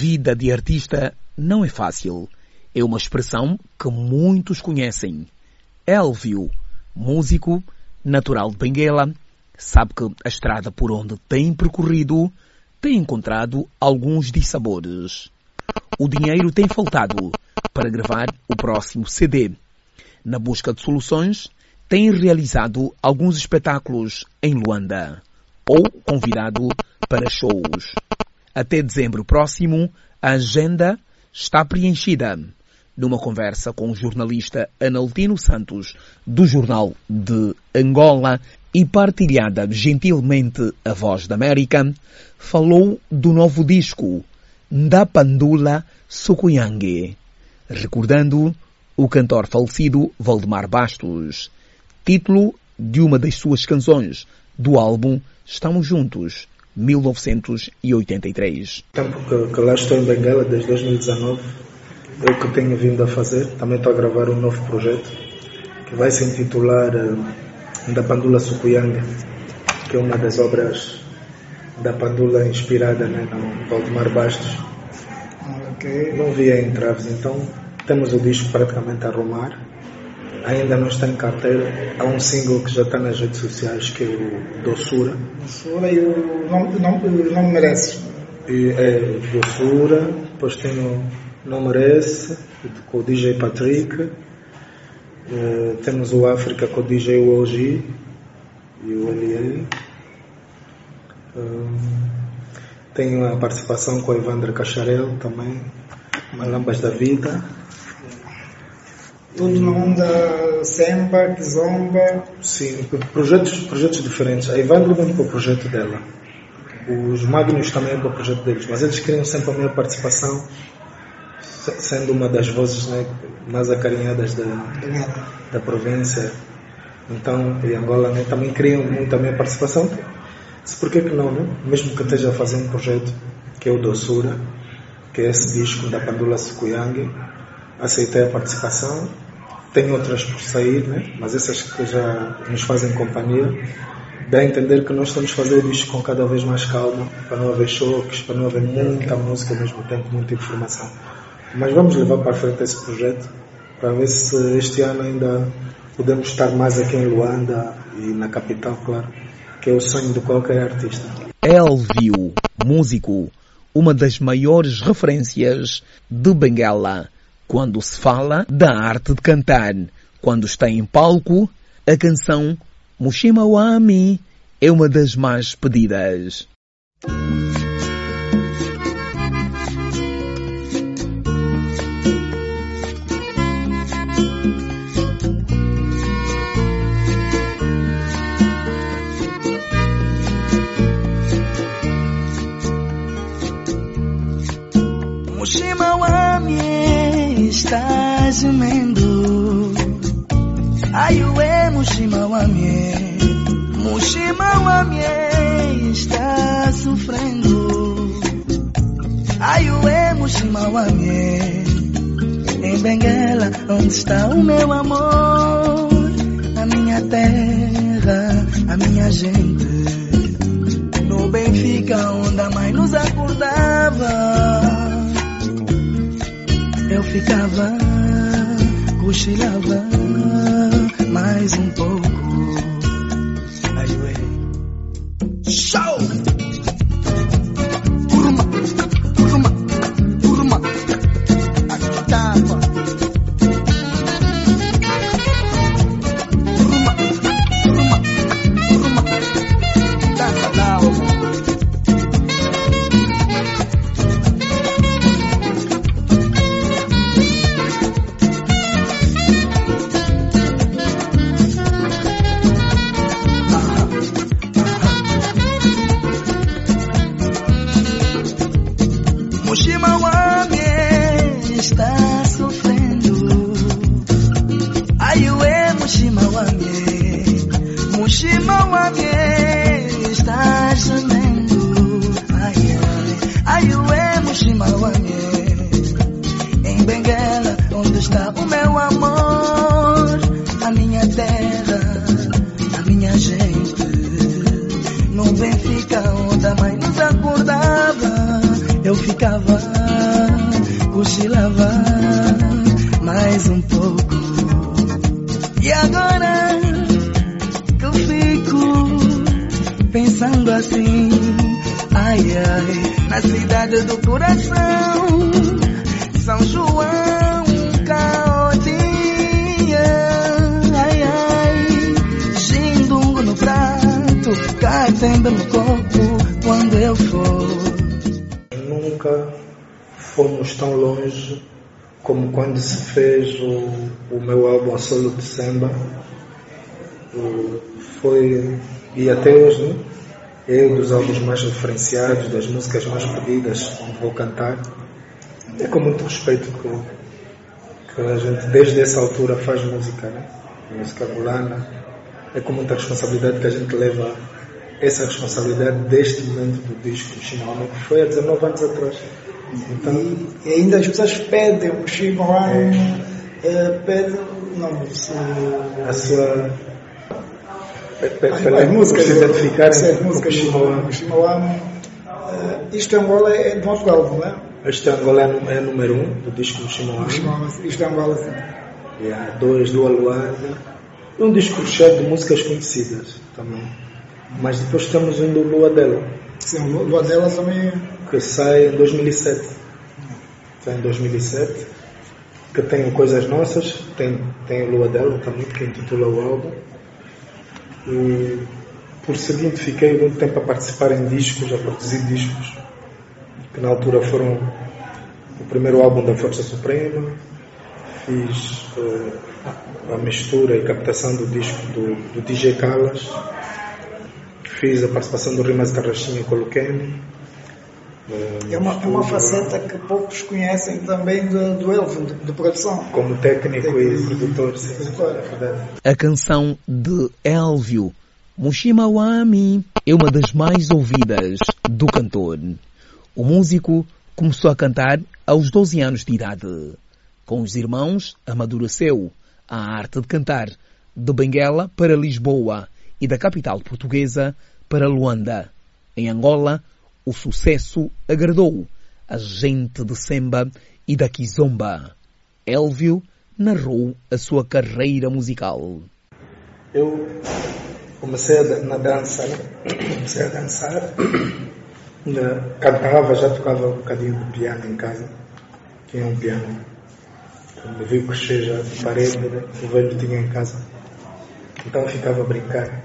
vida de artista não é fácil. É uma expressão que muitos conhecem. Elvio, músico, natural de Benguela, sabe que a estrada por onde tem percorrido tem encontrado alguns dissabores. O dinheiro tem faltado para gravar o próximo CD. Na busca de soluções, tem realizado alguns espetáculos em Luanda ou convidado para shows. Até dezembro próximo, a agenda está preenchida. Numa conversa com o jornalista Analtino Santos, do Jornal de Angola, e partilhada gentilmente a Voz da América, falou do novo disco, Da Pandula Sukuyangue, recordando o cantor falecido Valdemar Bastos, título de uma das suas canções do álbum Estamos Juntos, 1983. Tempo que, que lá estou em Benguela, desde 2019, é o que tenho vindo a fazer. Também estou a gravar um novo projeto que vai se intitular uh, Da Pandula Sukuyanga, que é uma das obras da Pandula inspirada né, no Valdemar Bastos. Okay. Não via entraves, então temos o disco praticamente a arrumar ainda não está em carteira. Há um single que já está nas redes sociais que é o Doçura. Doçura e o Não, não, não Merece. E, é Doçura, depois tem o Não Merece, com o DJ Patrick. Uh, temos o África com o DJ Oji e o Eliel. Uh, tenho a participação com a Evandra Cacharel também, Malambas da Vida tudo na onda Semba, Kizomba. Sim, projetos, projetos diferentes. A Ivandro vem para o projeto dela. Os Magnus também é para o projeto deles, mas eles queriam sempre a minha participação, sendo uma das vozes né, mais acarinhadas da, da província. Então, em Angola né, também queriam muito a minha participação. Se por que não, né? mesmo que esteja a fazer um projeto que é o Doçura, que é esse disco da Pandula Sukuyangi, aceitei a participação. Tenho outras por sair, né? mas essas que já nos fazem companhia. Dá a entender que nós estamos fazendo isto com cada vez mais calma, para não haver choques, para não haver muita música ao mesmo tempo, muita informação. Mas vamos levar para frente esse projeto, para ver se este ano ainda podemos estar mais aqui em Luanda e na capital, claro, que é o sonho de qualquer artista. Elvio, músico, uma das maiores referências de Benguela quando se fala da arte de cantar. Quando está em palco, a canção Mushima Wami é uma das mais pedidas. Está gemendo Aiuê, Mushima Wamie Mushima Wamie está sofrendo. Aiuê, Mushima Wamie Em Benguela, onde está o meu amor? A minha terra, a minha gente. No Benfica, onde a mãe nos acordava ficava, cochilava mais um pouco. 島はゲーにしたいさねんあゆえも島はゲー Em Benguela, onde está o meu amor? A minha terra, a minha gente. No Benfica, onde a mãe nos acordava Eu ficava, cochilava mais um pouco. E agora fico pensando assim, ai ai, na cidade do coração, São João, caotinha, ai ai, xindungo no prato, catendo no corpo, quando eu for. Nunca fomos tão longe como quando se fez o, o meu álbum solo de samba. O- Foi, e até hoje, né? é um dos álbuns mais referenciados, das músicas mais pedidas, onde vou cantar. É com muito respeito que, que a gente, desde essa altura, faz música, né? música angolana. É com muita responsabilidade que a gente leva essa responsabilidade deste momento do disco Chimama, que foi há 19 anos atrás. Então, E, e ainda as pessoas pedem o Chihuahua, é, pedem. Não, se, a sua. Pe- pe- as, músicas. identificarem sim, as músicas do isto é Angola é do nosso álbum, não é? Este Angola é é número 1 um do disco Chihuahua. O Chihuahua, Isto é Angola, sim. E há dois do Aluanda. Um disco cheio de músicas conhecidas também. Mas depois temos um do Lua Dela, Sim, o Lua dela também. que sai em 2007. Sai em 2007. Que tem Coisas Nossas, tem, tem o Lua Dela também, que intitula o álbum. E por seguinte fiquei muito tempo a participar em discos, a produzir discos, que na altura foram o primeiro álbum da Força Suprema, fiz eh, a mistura e captação do disco do, do DJ Calas, fiz a participação do Rimas Carrachinha com o Luquene. É uma, é uma faceta que poucos conhecem também do, do Elvin, de, de produção. Como técnico e Técnico. produtor, sim, é verdade. A canção de Elvio, Mushima Wami, é uma das mais ouvidas do cantor. O músico começou a cantar aos 12 anos de idade. Com os irmãos, amadureceu a arte de cantar de Benguela para Lisboa e da capital portuguesa para Luanda. Em Angola, o sucesso agradou a gente de Semba e da Kizomba. Elvio narrou a sua carreira musical. Eu comecei na dança, né? comecei a dançar, cantava, já tocava um bocadinho de piano em casa, tinha um piano. Quando viu crescer já de parede, né? o velho tinha em casa. Então ficava a brincar.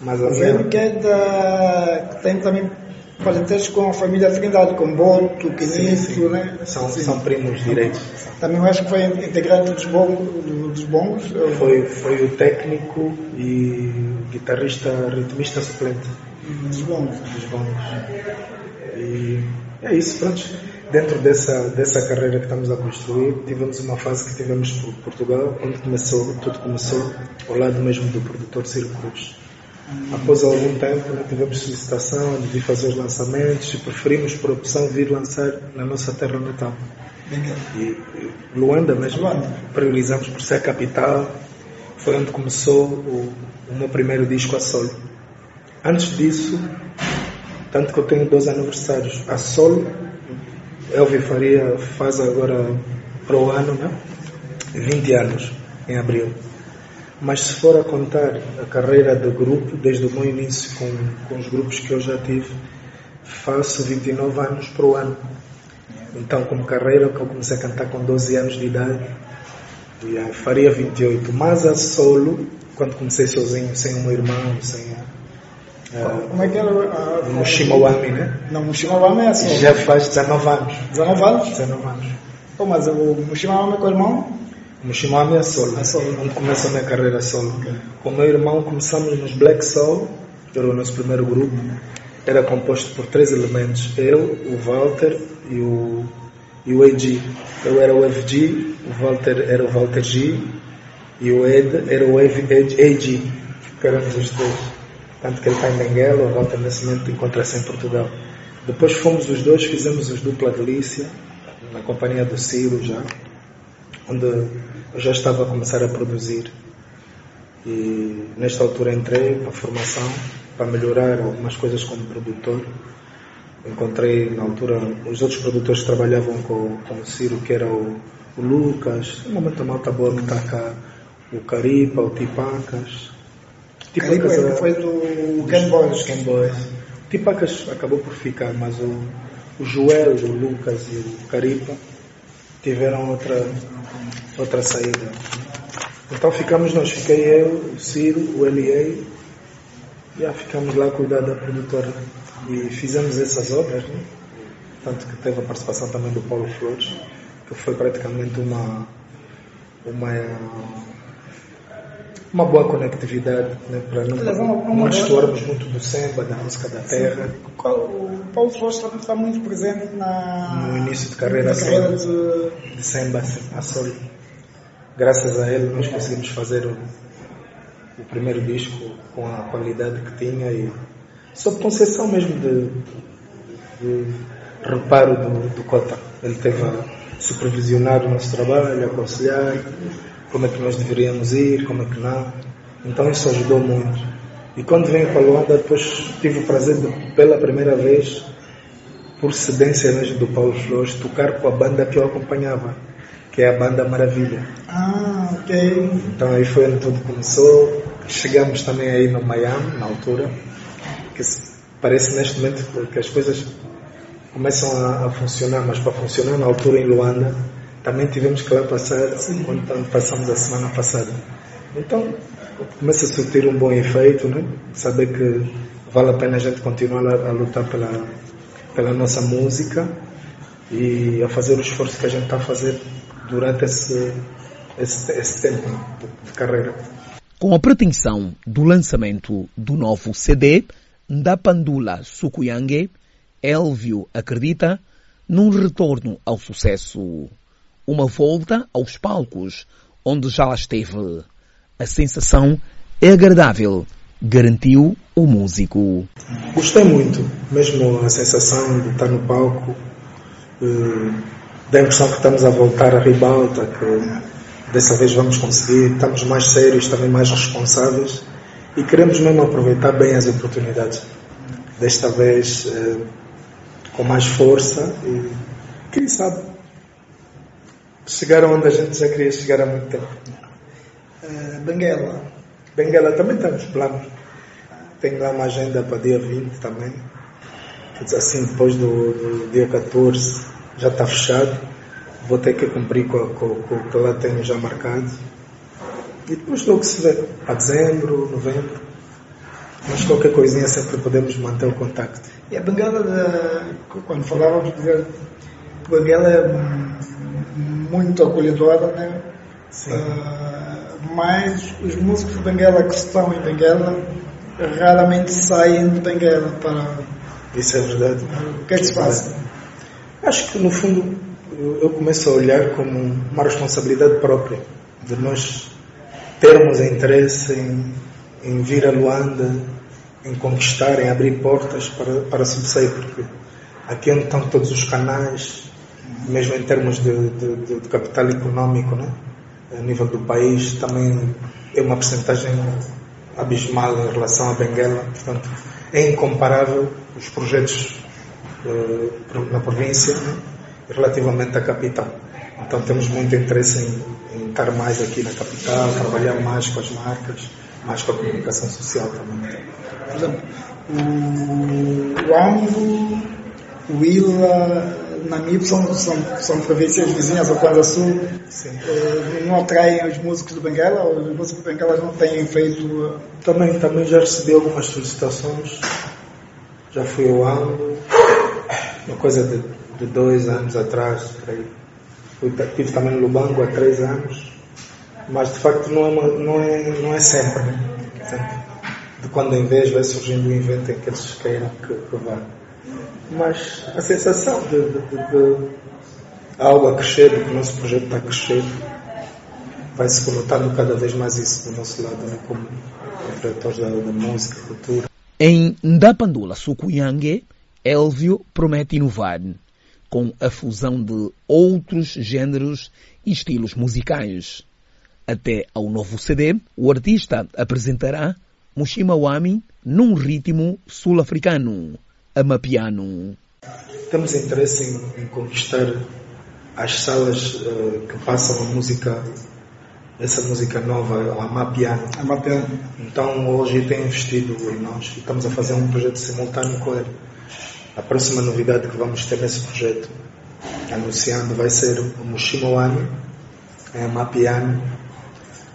Mas a velho que é da. que tem também parentesco com a família Trindade, com Boto, Quinito, né? São, Sim. são primos direitos. Também acho que foi integrante dos bongos. Dos bongos Foi, foi o técnico e guitarrista ritmista suplente. dos bongos. dos bongos. E é isso, pronto. Dentro dessa, dessa carreira que estamos a construir, tivemos uma fase que tivemos por Portugal, onde começou, tudo começou ao lado mesmo do produtor Ciro Cruz. Após algum tempo, tivemos solicitação de vir fazer os lançamentos e preferimos, por opção, vir lançar na nossa terra natal. E, e Luanda mesmo, Luanda. priorizamos por ser a capital, foi onde começou o, o meu primeiro disco a solo. Antes disso, tanto que eu tenho dois aniversários a solo, Elvio Faria faz agora para o ano, né? 20 anos, em abril. Mas se for a contar a carreira de grupo, desde o meu início com, com os grupos que eu já tive, faço 29 anos para o ano. Então, como carreira, que eu comecei a cantar com 12 anos de idade, e faria 28. Mas a solo, quando comecei sozinho, sem o meu irmão, sem a, Como é que era? a, no Shimawami, né? Não, o Mushimawama é assim. Já faz 19 anos. 19 anos? 19 anos. Pô, mas o Mushimawama é com o irmão? O Mushimami é solo. É solo. Onde começa a minha carreira solo. Com o meu irmão começamos nos Black Soul, que era o nosso primeiro grupo. Era composto por três elementos. Eu, o Walter e o, e o AG. Eu era o FG, o Walter era o Walter G e o Ed era o AG. Que éramos os três. Tanto que ele está em Benguela, o Walter nesse momento encontra-se em Portugal. Depois fomos os dois, fizemos os Dupla Delícia, na companhia do Ciro já onde eu já estava a começar a produzir. E nesta altura entrei para a formação, para melhorar algumas coisas como produtor. encontrei na altura os outros produtores que trabalhavam com, com o Ciro, que era o, o Lucas, um momento malta boa que está cá, o Caripa, o Tipacas. Tipacas Caripa é, foi do Game Boys. Game Boys. Tipacas acabou por ficar, mas o, o Joel, o Lucas e o Caripa tiveram outra, outra saída. Então ficamos nós, fiquei eu, o Ciro, o Eliei, já ficamos lá a cuidar da produtora e fizemos essas obras, né? tanto que teve a participação também do Paulo Flores, que foi praticamente uma, uma, uma boa conectividade né? para não, não destoarmos muito do samba, da música da terra. O Paulo Flores também está muito presente na, no início de carreira, de, carreira de... de samba a solo. Graças a ele nós conseguimos fazer o, o primeiro disco com a qualidade que tinha e sob concessão mesmo de, de reparo do, do Cota. Ele teve a supervisionar o nosso trabalho, aconselhar como é que nós deveríamos ir, como é que não. Então isso ajudou muito. E quando venho para Luanda, depois tive o prazer de, pela primeira vez, por cedência mesmo do Paulo Flores, tocar com a banda que eu acompanhava, que é a Banda Maravilha. Ah, ok. Então aí foi onde tudo começou. Chegamos também aí no Miami, na altura que parece neste momento que as coisas começam a, a, funcionar, mas para funcionar na altura em Luanda, também tivemos que lá passar, Sim. quando passamos a semana passada. Então, começa a surtir um bom efeito, né? saber que vale a pena a gente continuar a, a lutar pela, pela nossa música e a fazer o esforço que a gente está a fazer durante esse, esse, esse tempo de, de carreira. Com a pretensão do lançamento do novo CD, Ndapandula Sukuyange, Elvio acredita num retorno ao sucesso. Uma volta aos palcos, onde já lá esteve. A sensação é agradável, garantiu o músico. Gostei muito, mesmo a sensação de estar no palco, eh, da impressão que estamos a voltar a ribalta, que dessa vez vamos conseguir, estamos mais sérios, também mais responsáveis e queremos mesmo aproveitar bem as oportunidades. Desta vez eh, com mais força e quem sabe chegar onde a gente já queria chegar há muito tempo. Uh, Benguela. Benguela também temos planos. Tem lá uma agenda para dia 20 também. Assim, depois do, do dia 14 já está fechado. Vou ter que cumprir com, com, com o que lá tenho já marcado. E depois logo se vê, para dezembro, novembro. Mas qualquer coisinha sempre podemos manter o contacto. E a Bengala, quando falávamos, a Bengala é muito acolhedora, né? Uh, mas os músicos de Benguela que estão em Benguela raramente saem de Benguela para. Isso é verdade. O que é que se faz? Acho que no fundo eu começo a olhar como uma responsabilidade própria de nós termos interesse em, em vir a Luanda, em conquistar, em abrir portas para, para subsair, porque aqui onde estão todos os canais, mesmo em termos de, de, de capital económico, né? a nível do país, também é uma porcentagem abismal em relação à Benguela, portanto é incomparável os projetos uh, na província né? relativamente à capital. Então temos muito interesse em, em, estar mais aqui na capital, trabalhar mais com as marcas, mais com a comunicação social também. Por exemplo, o, o Ambo, o Ila, Namib são, são, são províncias vizinhas ao Kwanza Sul. Eh, não atraem os músicos do Benguela? Os músicos do Benguela não têm feito. Também, também já recebi algumas solicitações. Já fui ao Ambo, uma coisa de, de dois anos atrás, creio estive também no Lubango há três anos, mas de facto não é, não é, não é sempre. Né? de quando em vez vai surgindo um evento em que eles queiram que, que vá. Mas a sensação de, de, de, de algo a crescer, que o nosso projeto está a crescer, vai se conotando cada vez mais isso do nosso lado, né? como operadores da, da música, cultura. Em Ndapandula Sukuyange, Elvio promete inovar com a fusão de outros géneros e estilos musicais. Até ao novo CD, o artista apresentará Mushima Wami num ritmo sul-africano, amapiano. Temos interesse em, em conquistar as salas uh, que passam a música, essa música nova, a Mapiano. A Mapiano. Então hoje tem investido em nós e estamos a fazer um projeto simultâneo com ele. A próxima novidade que vamos ter nesse projeto, anunciando, vai ser o Mushimo Ano, é a Mapiano,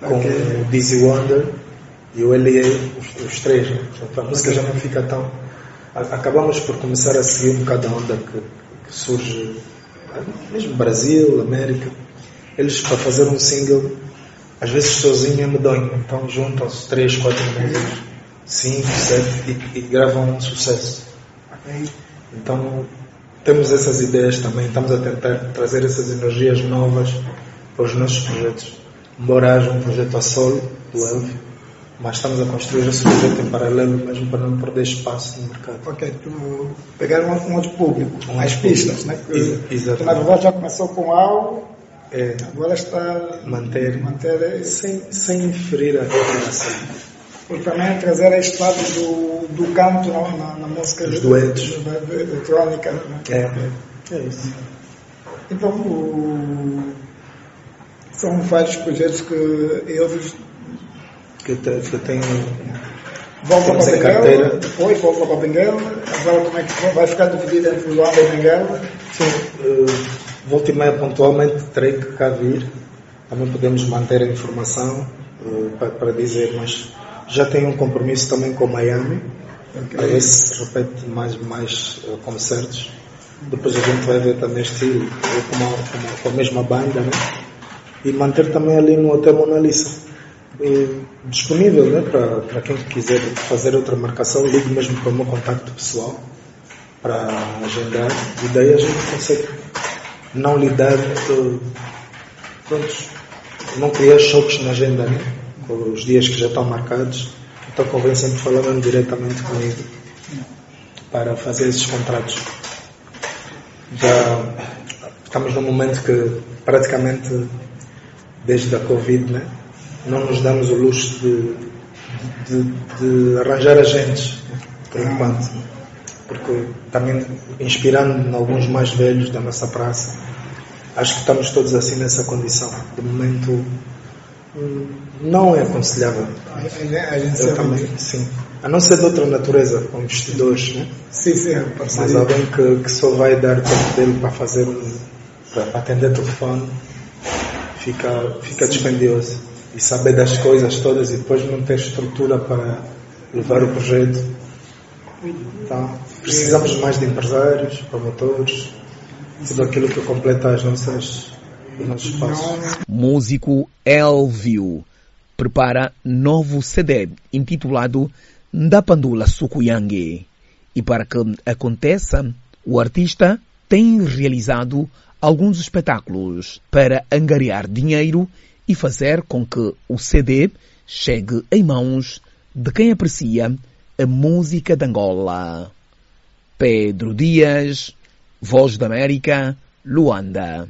com okay. o Dizzy Wonder e o LA, os, os três. Né? a música já não fica tão. Acabamos por começar a seguir um bocado a onda que, que surge, mesmo Brasil, América. Eles, para fazer um single, às vezes sozinho é medonho, então juntam-se três, quatro músicos, cinco, sete e, e gravam um sucesso. Então temos essas ideias também, estamos a tentar trazer essas energias novas para os nossos projetos. Embora haja um projeto a solo do Elvio, mas estamos a construir esse projeto em paralelo mesmo para não perder espaço no mercado. Ok, tu pegar um, um outro público, mais pistas, né? Exatamente. na verdade já começou com algo, é, agora está manter, manter sem, sem ferir a relação. Porque também trazer este lado do, do canto na, na, na música Os duetos. eletrônica. Né? É, é isso. Então, o, são vários projetos que eles que, que tem volta para a Benguela, depois volta para a Benguela, agora como é que vai ficar dividido entre Luanda e Benguela? Sim, uh, volta e meia pontualmente terei que cá vir, também podemos manter a informação uh, para, para, dizer, mas já tenho um compromisso também com Miami, okay. para ver se repete mais, mais uh, concertos. Depois a gente vai ver também estilo, com, uma, com a mesma banda, né? E manter também ali no Hotel Mona Lisa disponível né, para, para quem quiser fazer outra marcação, ligue mesmo para o meu contacto pessoal para agendar. E daí a gente consegue não lidar de, pronto, não criar choques na agenda né, com os dias que já estão marcados. Então convém sempre falar mesmo diretamente comigo para fazer esses contratos. Já estamos num momento que praticamente desde a Covid né, não nos damos o luxo de, de, de arranjar agentes, por enquanto. Porque também, inspirando em alguns mais velhos da nossa praça, acho que estamos todos assim nessa condição. De momento, hum, não é aconselhável. Eu também, sim. A não ser de outra natureza, com investidores, né? Sim, sim, Mas alguém que, que só vai dar tempo dele para fazer um. para atender telefone, fica, fica dispendioso e saber das coisas todas e depois não ter estrutura para levar o projeto. Então, precisamos mais de empresários, promotores, tudo aquilo que completa as nossas, os nossos passos. Músico Elvio prepara novo CD intitulado Ndapandula Sukuyange. E para que aconteça, o artista tem realizado alguns espetáculos para angariar dinheiro e fazer com que o CD chegue em mãos de quem aprecia a música de Angola. Pedro Dias, Voz da América, Luanda.